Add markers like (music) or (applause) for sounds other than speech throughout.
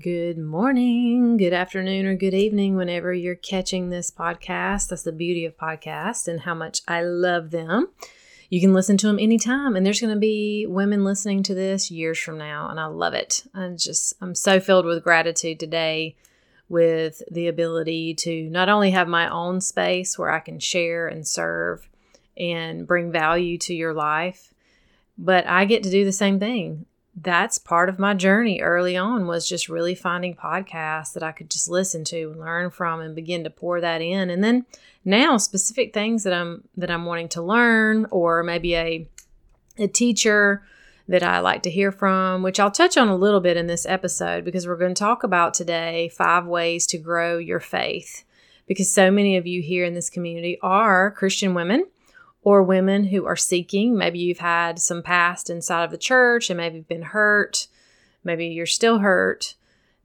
Good morning, good afternoon, or good evening whenever you're catching this podcast. That's the beauty of podcasts and how much I love them. You can listen to them anytime, and there's going to be women listening to this years from now, and I love it. I'm just, I'm so filled with gratitude today with the ability to not only have my own space where I can share and serve and bring value to your life, but I get to do the same thing that's part of my journey early on was just really finding podcasts that I could just listen to and learn from and begin to pour that in. And then now specific things that I'm that I'm wanting to learn or maybe a a teacher that I like to hear from, which I'll touch on a little bit in this episode because we're going to talk about today five ways to grow your faith. Because so many of you here in this community are Christian women or women who are seeking. Maybe you've had some past inside of the church and maybe you've been hurt. Maybe you're still hurt.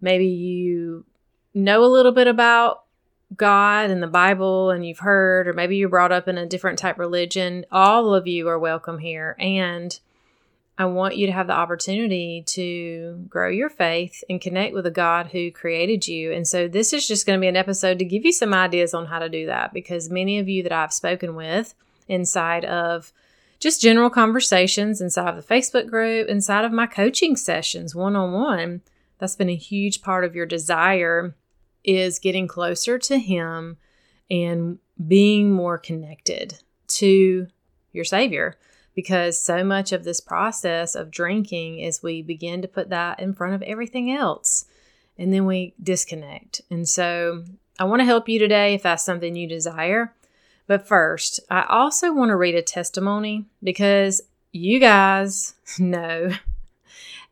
Maybe you know a little bit about God and the Bible and you've heard, or maybe you're brought up in a different type religion. All of you are welcome here. And I want you to have the opportunity to grow your faith and connect with a God who created you. And so, this is just going to be an episode to give you some ideas on how to do that because many of you that I've spoken with inside of just general conversations inside of the Facebook group, inside of my coaching sessions one on one. That's been a huge part of your desire is getting closer to him and being more connected to your savior because so much of this process of drinking is we begin to put that in front of everything else and then we disconnect. And so I want to help you today if that's something you desire. But first, I also want to read a testimony because you guys (laughs) know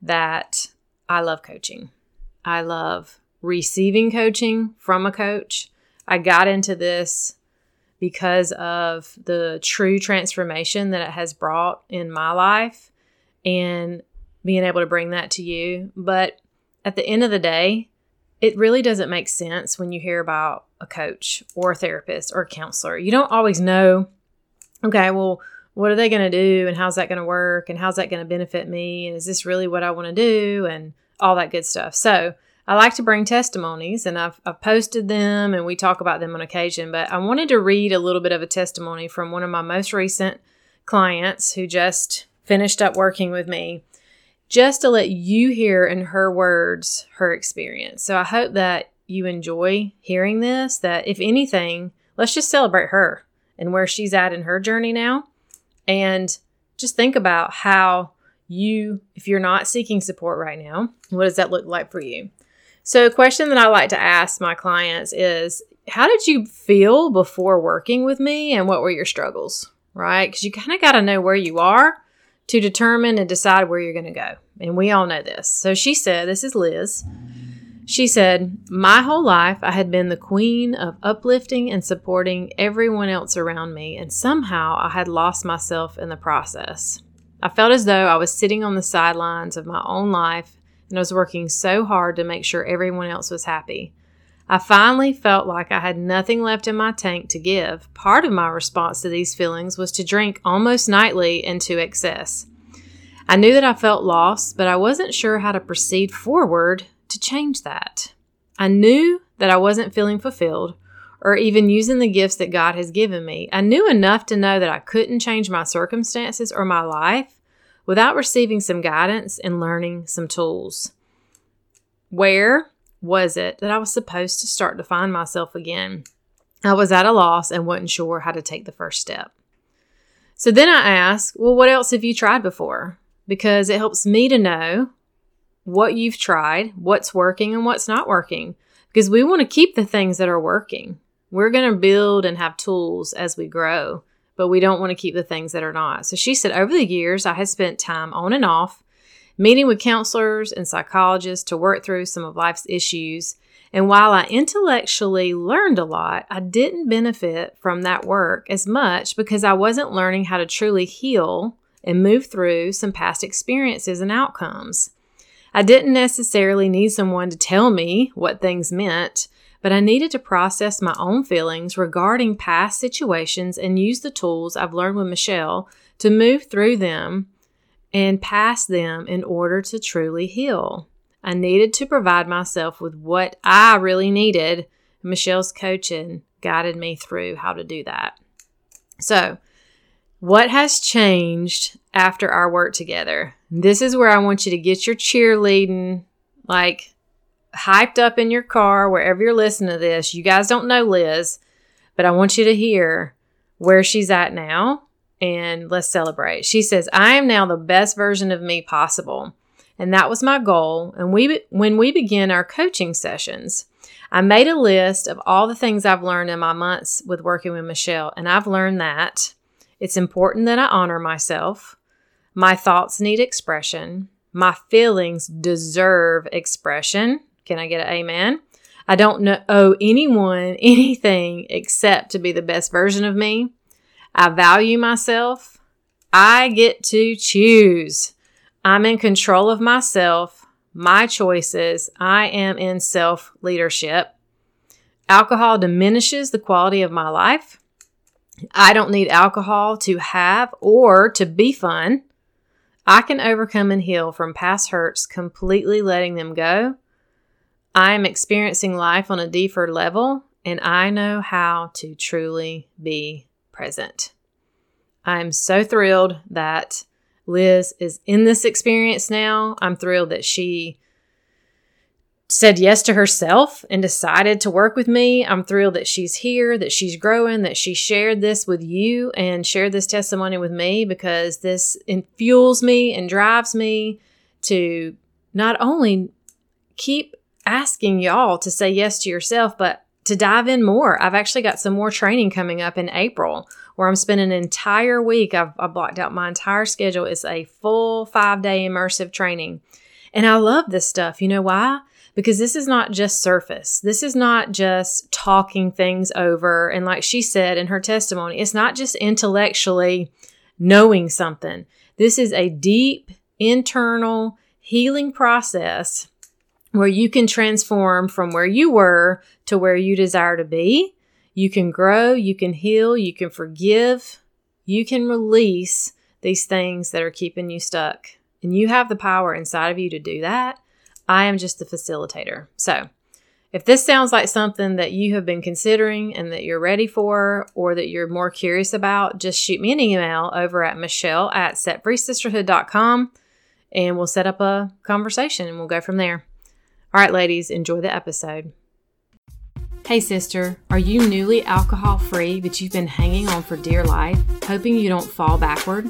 that I love coaching. I love receiving coaching from a coach. I got into this because of the true transformation that it has brought in my life and being able to bring that to you. But at the end of the day, it really doesn't make sense when you hear about a coach or a therapist or a counselor. You don't always know, okay, well, what are they going to do and how's that going to work and how's that going to benefit me and is this really what I want to do and all that good stuff. So, I like to bring testimonies and I've, I've posted them and we talk about them on occasion, but I wanted to read a little bit of a testimony from one of my most recent clients who just finished up working with me just to let you hear in her words her experience. So I hope that you enjoy hearing this, that if anything, let's just celebrate her and where she's at in her journey now. And just think about how you, if you're not seeking support right now, what does that look like for you? So, a question that I like to ask my clients is How did you feel before working with me and what were your struggles? Right? Because you kind of got to know where you are to determine and decide where you're going to go. And we all know this. So she said, This is Liz. She said, My whole life I had been the queen of uplifting and supporting everyone else around me, and somehow I had lost myself in the process. I felt as though I was sitting on the sidelines of my own life and I was working so hard to make sure everyone else was happy. I finally felt like I had nothing left in my tank to give. Part of my response to these feelings was to drink almost nightly and to excess. I knew that I felt lost, but I wasn't sure how to proceed forward to change that. I knew that I wasn't feeling fulfilled or even using the gifts that God has given me. I knew enough to know that I couldn't change my circumstances or my life without receiving some guidance and learning some tools. Where was it that I was supposed to start to find myself again? I was at a loss and wasn't sure how to take the first step. So then I asked, Well, what else have you tried before? Because it helps me to know what you've tried, what's working, and what's not working. Because we want to keep the things that are working. We're going to build and have tools as we grow, but we don't want to keep the things that are not. So she said, Over the years, I had spent time on and off meeting with counselors and psychologists to work through some of life's issues. And while I intellectually learned a lot, I didn't benefit from that work as much because I wasn't learning how to truly heal and move through some past experiences and outcomes. I didn't necessarily need someone to tell me what things meant, but I needed to process my own feelings regarding past situations and use the tools I've learned with Michelle to move through them and pass them in order to truly heal. I needed to provide myself with what I really needed. Michelle's coaching guided me through how to do that. So, what has changed after our work together? This is where I want you to get your cheerleading like hyped up in your car wherever you're listening to this. You guys don't know Liz, but I want you to hear where she's at now and let's celebrate. She says, "I am now the best version of me possible." And that was my goal. And we when we begin our coaching sessions, I made a list of all the things I've learned in my months with working with Michelle, and I've learned that it's important that I honor myself. My thoughts need expression. My feelings deserve expression. Can I get an amen? I don't owe anyone (laughs) anything except to be the best version of me. I value myself. I get to choose. I'm in control of myself, my choices. I am in self leadership. Alcohol diminishes the quality of my life. I don't need alcohol to have or to be fun. I can overcome and heal from past hurts, completely letting them go. I am experiencing life on a deeper level, and I know how to truly be present. I'm so thrilled that Liz is in this experience now. I'm thrilled that she said yes to herself and decided to work with me. I'm thrilled that she's here, that she's growing, that she shared this with you and shared this testimony with me because this fuels me and drives me to not only keep asking y'all to say yes to yourself, but to dive in more. I've actually got some more training coming up in April where I'm spending an entire week. I've, I've blocked out my entire schedule. It's a full five day immersive training. And I love this stuff. You know why? Because this is not just surface. This is not just talking things over. And like she said in her testimony, it's not just intellectually knowing something. This is a deep internal healing process where you can transform from where you were to where you desire to be. You can grow, you can heal, you can forgive, you can release these things that are keeping you stuck. And you have the power inside of you to do that. I am just the facilitator. So, if this sounds like something that you have been considering and that you're ready for, or that you're more curious about, just shoot me an email over at Michelle at setfreesisterhood.com and we'll set up a conversation and we'll go from there. All right, ladies, enjoy the episode. Hey, sister, are you newly alcohol free, but you've been hanging on for dear life, hoping you don't fall backward?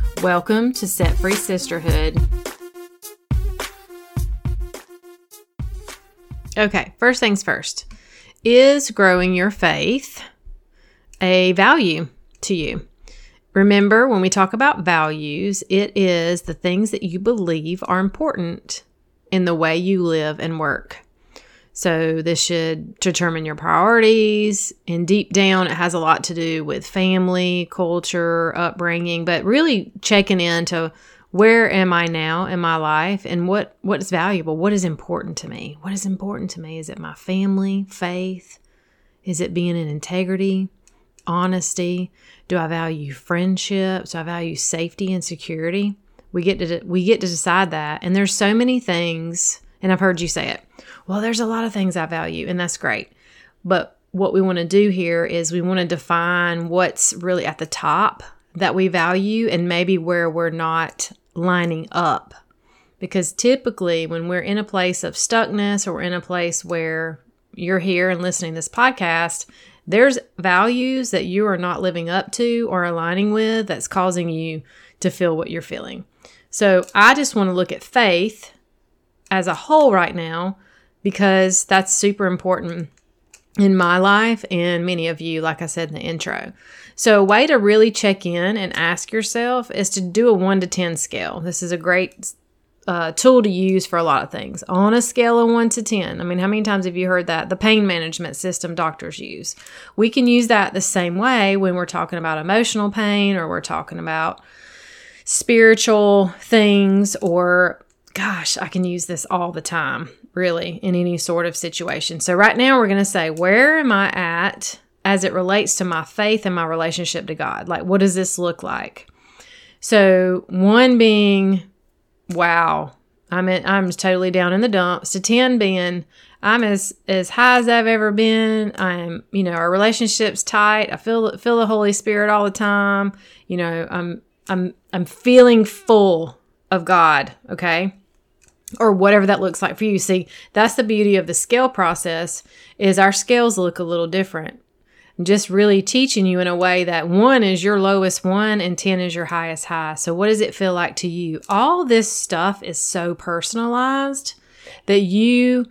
Welcome to Set Free Sisterhood. Okay, first things first. Is growing your faith a value to you? Remember, when we talk about values, it is the things that you believe are important in the way you live and work. So, this should determine your priorities. And deep down, it has a lot to do with family, culture, upbringing, but really checking into where am I now in my life and what, what is valuable? What is important to me? What is important to me? Is it my family, faith? Is it being in integrity, honesty? Do I value friendships? Do I value safety and security? We get to we get to decide that. And there's so many things, and I've heard you say it well, there's a lot of things I value, and that's great. But what we want to do here is we want to define what's really at the top that we value and maybe where we're not lining up. Because typically, when we're in a place of stuckness or in a place where you're here and listening to this podcast, there's values that you are not living up to or aligning with that's causing you to feel what you're feeling. So I just want to look at faith as a whole right now because that's super important in my life and many of you, like I said in the intro. So, a way to really check in and ask yourself is to do a one to 10 scale. This is a great uh, tool to use for a lot of things on a scale of 1 to 10. I mean, how many times have you heard that? The pain management system doctors use. We can use that the same way when we're talking about emotional pain or we're talking about spiritual things or gosh, I can use this all the time, really, in any sort of situation. So, right now, we're going to say, where am I at as it relates to my faith and my relationship to God? Like, what does this look like? So, one being, wow, I'm in, I'm totally down in the dumps. To ten being, I'm as as high as I've ever been. I'm, you know, our relationship's tight. I feel feel the Holy Spirit all the time. You know, I'm I'm I'm feeling full of God. Okay or whatever that looks like for you. See, that's the beauty of the scale process is our scales look a little different. Just really teaching you in a way that one is your lowest one and 10 is your highest high. So what does it feel like to you? All this stuff is so personalized that you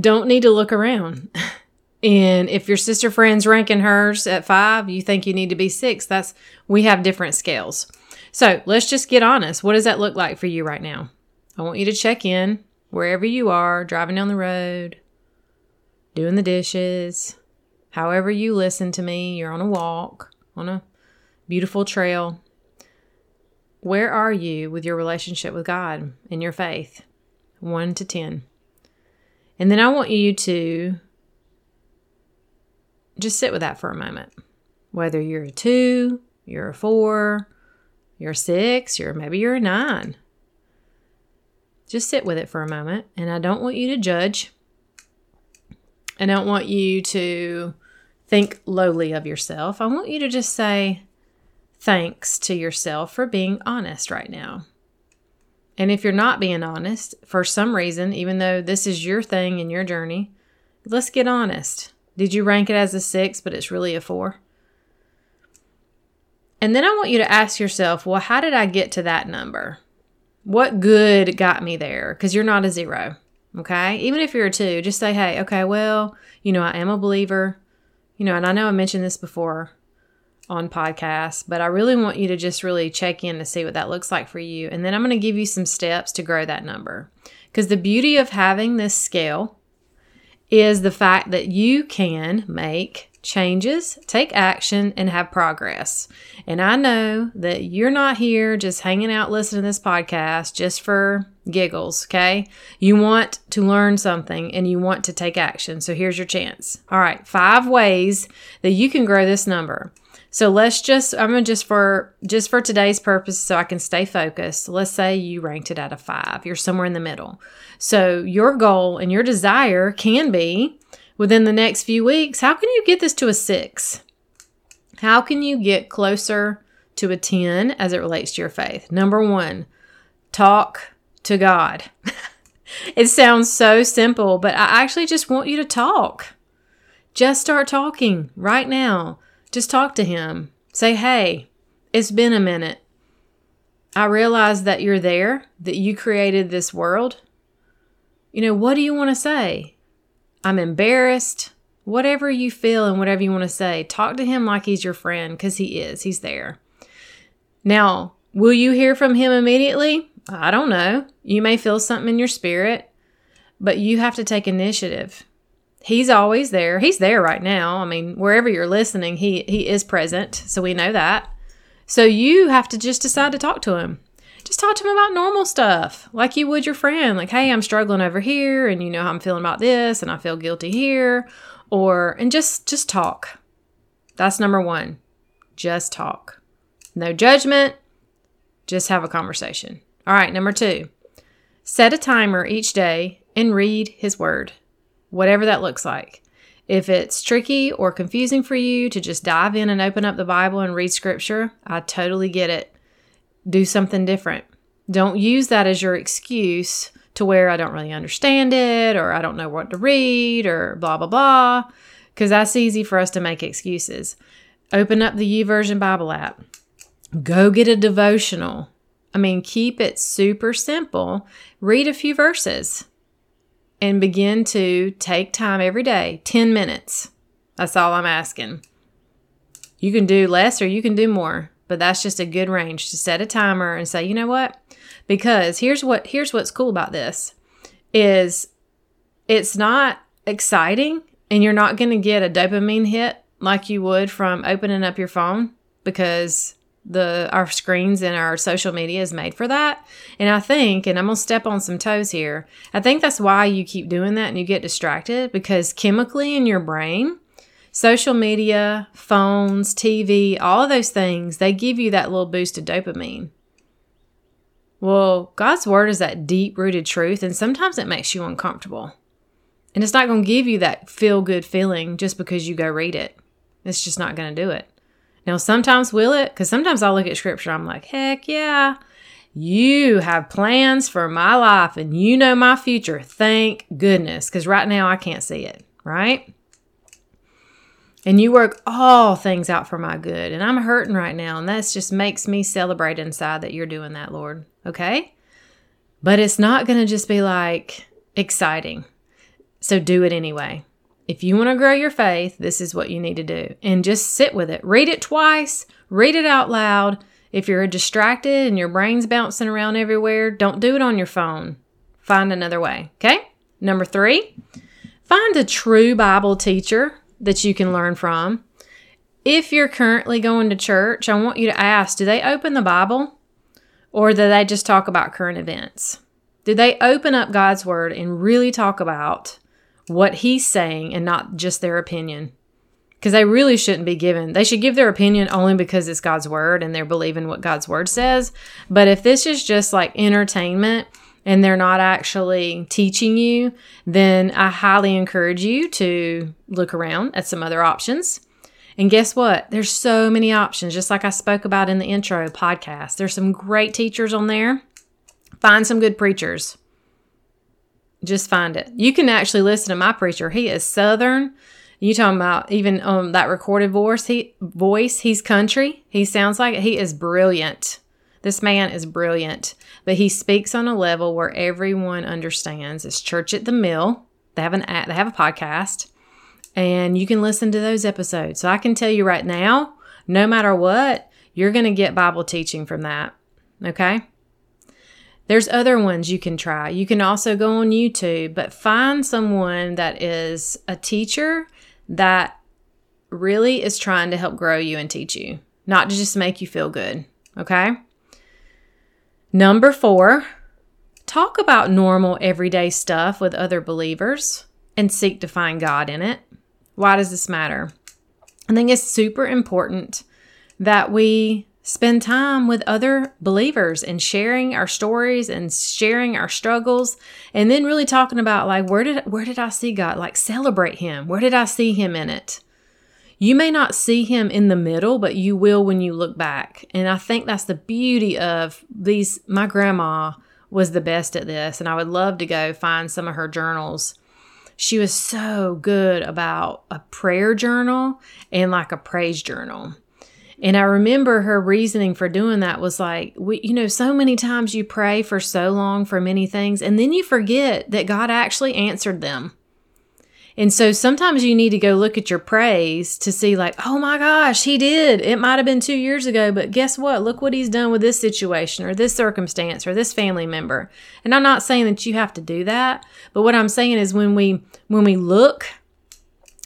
don't need to look around. (laughs) And if your sister friend's ranking hers at five, you think you need to be six. That's we have different scales. So let's just get honest. What does that look like for you right now? I want you to check in wherever you are, driving down the road, doing the dishes, however you listen to me, you're on a walk, on a beautiful trail. Where are you with your relationship with God and your faith? 1 to 10. And then I want you to just sit with that for a moment. Whether you're a 2, you're a 4, you're a 6, you're maybe you're a 9. Just sit with it for a moment. And I don't want you to judge. I don't want you to think lowly of yourself. I want you to just say thanks to yourself for being honest right now. And if you're not being honest for some reason, even though this is your thing and your journey, let's get honest. Did you rank it as a six, but it's really a four? And then I want you to ask yourself, well, how did I get to that number? What good got me there? Because you're not a zero. Okay. Even if you're a two, just say, hey, okay, well, you know, I am a believer. You know, and I know I mentioned this before on podcasts, but I really want you to just really check in to see what that looks like for you. And then I'm going to give you some steps to grow that number. Because the beauty of having this scale is the fact that you can make changes, take action, and have progress. And I know that you're not here just hanging out listening to this podcast just for giggles, okay? You want to learn something and you want to take action. So here's your chance. All right, five ways that you can grow this number. So let's just I'm gonna just for just for today's purpose so I can stay focused. Let's say you ranked it out of 5. You're somewhere in the middle. So your goal and your desire can be within the next few weeks, how can you get this to a six? How can you get closer to a 10 as it relates to your faith? Number one, talk to God. (laughs) it sounds so simple, but I actually just want you to talk. Just start talking right now. Just talk to Him. Say, hey, it's been a minute. I realize that you're there, that you created this world. You know, what do you want to say? I'm embarrassed. Whatever you feel and whatever you want to say, talk to him like he's your friend because he is. He's there. Now, will you hear from him immediately? I don't know. You may feel something in your spirit, but you have to take initiative. He's always there. He's there right now. I mean, wherever you're listening, he he is present, so we know that. So you have to just decide to talk to him just talk to him about normal stuff like you would your friend. Like, hey, I'm struggling over here and you know how I'm feeling about this and I feel guilty here. Or, and just, just talk. That's number one. Just talk. No judgment. Just have a conversation. All right. Number two, set a timer each day and read his word, whatever that looks like. If it's tricky or confusing for you to just dive in and open up the Bible and read scripture, I totally get it do something different. Don't use that as your excuse to where I don't really understand it or I don't know what to read or blah, blah, blah. Because that's easy for us to make excuses. Open up the YouVersion Bible app. Go get a devotional. I mean, keep it super simple. Read a few verses and begin to take time every day 10 minutes. That's all I'm asking. You can do less or you can do more, but that's just a good range to set a timer and say, you know what? Because here's what here's what's cool about this is it's not exciting and you're not going to get a dopamine hit like you would from opening up your phone because the our screens and our social media is made for that. And I think, and I'm gonna step on some toes here, I think that's why you keep doing that and you get distracted because chemically in your brain, social media, phones, TV, all those things, they give you that little boost of dopamine. Well, God's word is that deep rooted truth, and sometimes it makes you uncomfortable. And it's not going to give you that feel good feeling just because you go read it. It's just not going to do it. Now, sometimes will it? Because sometimes I'll look at scripture, I'm like, heck yeah, you have plans for my life and you know my future. Thank goodness. Because right now I can't see it, right? And you work all things out for my good. And I'm hurting right now. And that just makes me celebrate inside that you're doing that, Lord. Okay? But it's not going to just be like exciting. So do it anyway. If you want to grow your faith, this is what you need to do. And just sit with it. Read it twice, read it out loud. If you're distracted and your brain's bouncing around everywhere, don't do it on your phone. Find another way. Okay? Number three, find a true Bible teacher that you can learn from. If you're currently going to church, I want you to ask do they open the Bible or do they just talk about current events? Do they open up God's Word and really talk about what he's saying and not just their opinion. Because they really shouldn't be given, they should give their opinion only because it's God's word and they're believing what God's word says. But if this is just like entertainment and they're not actually teaching you, then I highly encourage you to look around at some other options. And guess what? There's so many options, just like I spoke about in the intro podcast. There's some great teachers on there. Find some good preachers. Just find it. You can actually listen to my preacher. He is Southern. You talking about even um that recorded voice? He voice. He's country. He sounds like it. He is brilliant. This man is brilliant, but he speaks on a level where everyone understands. It's Church at the Mill. They have an they have a podcast, and you can listen to those episodes. So I can tell you right now, no matter what, you're going to get Bible teaching from that. Okay. There's other ones you can try. You can also go on YouTube, but find someone that is a teacher that really is trying to help grow you and teach you, not to just make you feel good. Okay. Number four, talk about normal everyday stuff with other believers and seek to find God in it. Why does this matter? I think it's super important that we spend time with other believers and sharing our stories and sharing our struggles and then really talking about like where did where did I see God like celebrate him where did I see him in it you may not see him in the middle but you will when you look back. And I think that's the beauty of these my grandma was the best at this and I would love to go find some of her journals. She was so good about a prayer journal and like a praise journal. And I remember her reasoning for doing that was like, we, you know, so many times you pray for so long for many things, and then you forget that God actually answered them. And so sometimes you need to go look at your praise to see, like, oh my gosh, he did. It might have been two years ago, but guess what? Look what he's done with this situation or this circumstance or this family member. And I'm not saying that you have to do that, but what I'm saying is when we when we look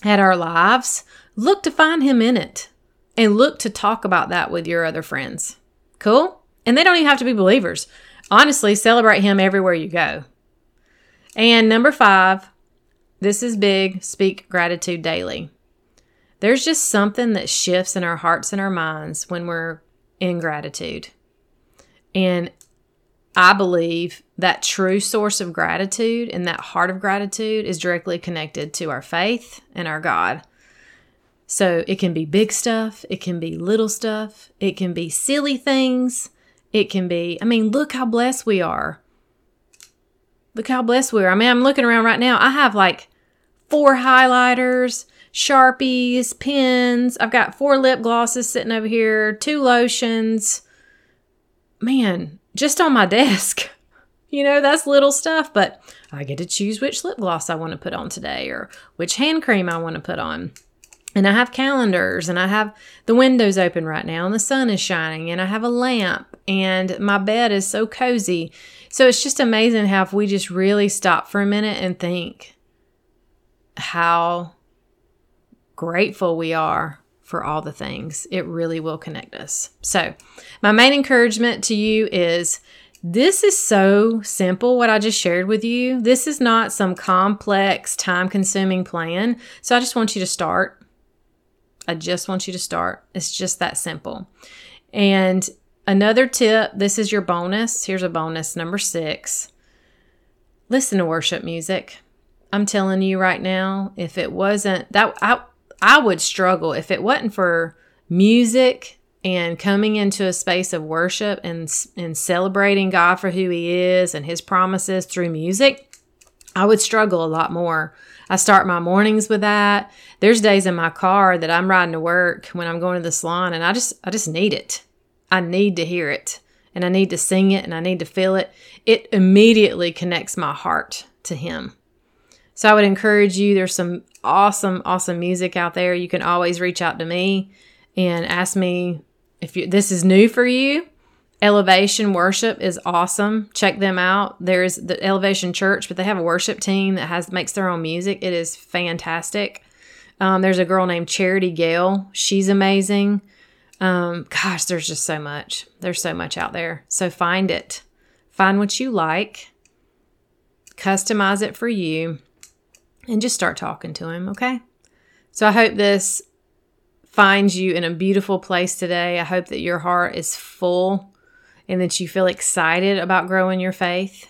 at our lives, look to find him in it and look to talk about that with your other friends. Cool? And they don't even have to be believers. Honestly, celebrate him everywhere you go. And number five, this is big speak gratitude daily. There's just something that shifts in our hearts and our minds when we're in gratitude. And I believe that true source of gratitude and that heart of gratitude is directly connected to our faith and our God. So it can be big stuff, it can be little stuff, it can be silly things, it can be, I mean, look how blessed we are. Look how blessed we are. I mean, I'm looking around right now. I have like four highlighters, Sharpies, pens. I've got four lip glosses sitting over here, two lotions. Man, just on my (laughs) desk. You know, that's little stuff, but I get to choose which lip gloss I want to put on today or which hand cream I want to put on. And I have calendars and I have the windows open right now and the sun is shining and I have a lamp and my bed is so cozy. So it's just amazing how if we just really stop for a minute and think how grateful we are for all the things, it really will connect us. So, my main encouragement to you is this is so simple, what I just shared with you. This is not some complex, time consuming plan. So, I just want you to start I just want you to start. It's just that simple. And another tip this is your bonus. Here's a bonus number six listen to worship music. I'm telling you right now, if it wasn't that, I, I would struggle if it wasn't for music and coming into a space of worship and, and celebrating God for who He is and His promises through music. I would struggle a lot more I start my mornings with that. There's days in my car that I'm riding to work when I'm going to the salon and I just I just need it. I need to hear it and I need to sing it and I need to feel it. It immediately connects my heart to him. So I would encourage you there's some awesome awesome music out there. You can always reach out to me and ask me if you, this is new for you Elevation Worship is awesome. Check them out. There's the Elevation Church, but they have a worship team that has makes their own music. It is fantastic. Um, there's a girl named Charity Gayle. She's amazing. Um, gosh, there's just so much. There's so much out there. So find it. Find what you like. Customize it for you, and just start talking to him. Okay. So I hope this finds you in a beautiful place today. I hope that your heart is full and that you feel excited about growing your faith.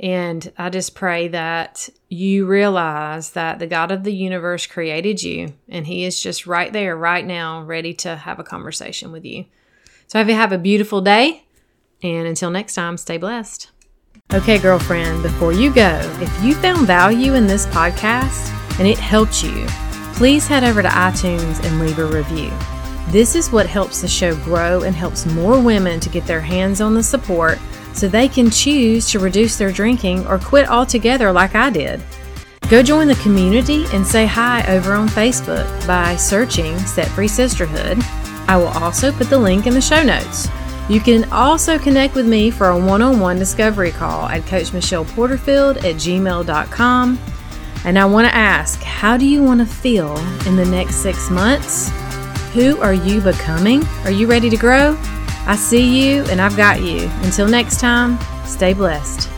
And I just pray that you realize that the God of the universe created you and He is just right there, right now, ready to have a conversation with you. So, I hope you have a beautiful day. And until next time, stay blessed. Okay, girlfriend, before you go, if you found value in this podcast and it helped you, please head over to iTunes and leave a review. This is what helps the show grow and helps more women to get their hands on the support so they can choose to reduce their drinking or quit altogether like I did. Go join the community and say hi over on Facebook by searching Set Free Sisterhood. I will also put the link in the show notes. You can also connect with me for a one on one discovery call at Coach Michelle Porterfield at gmail.com. And I want to ask, how do you want to feel in the next six months? Who are you becoming? Are you ready to grow? I see you and I've got you. Until next time, stay blessed.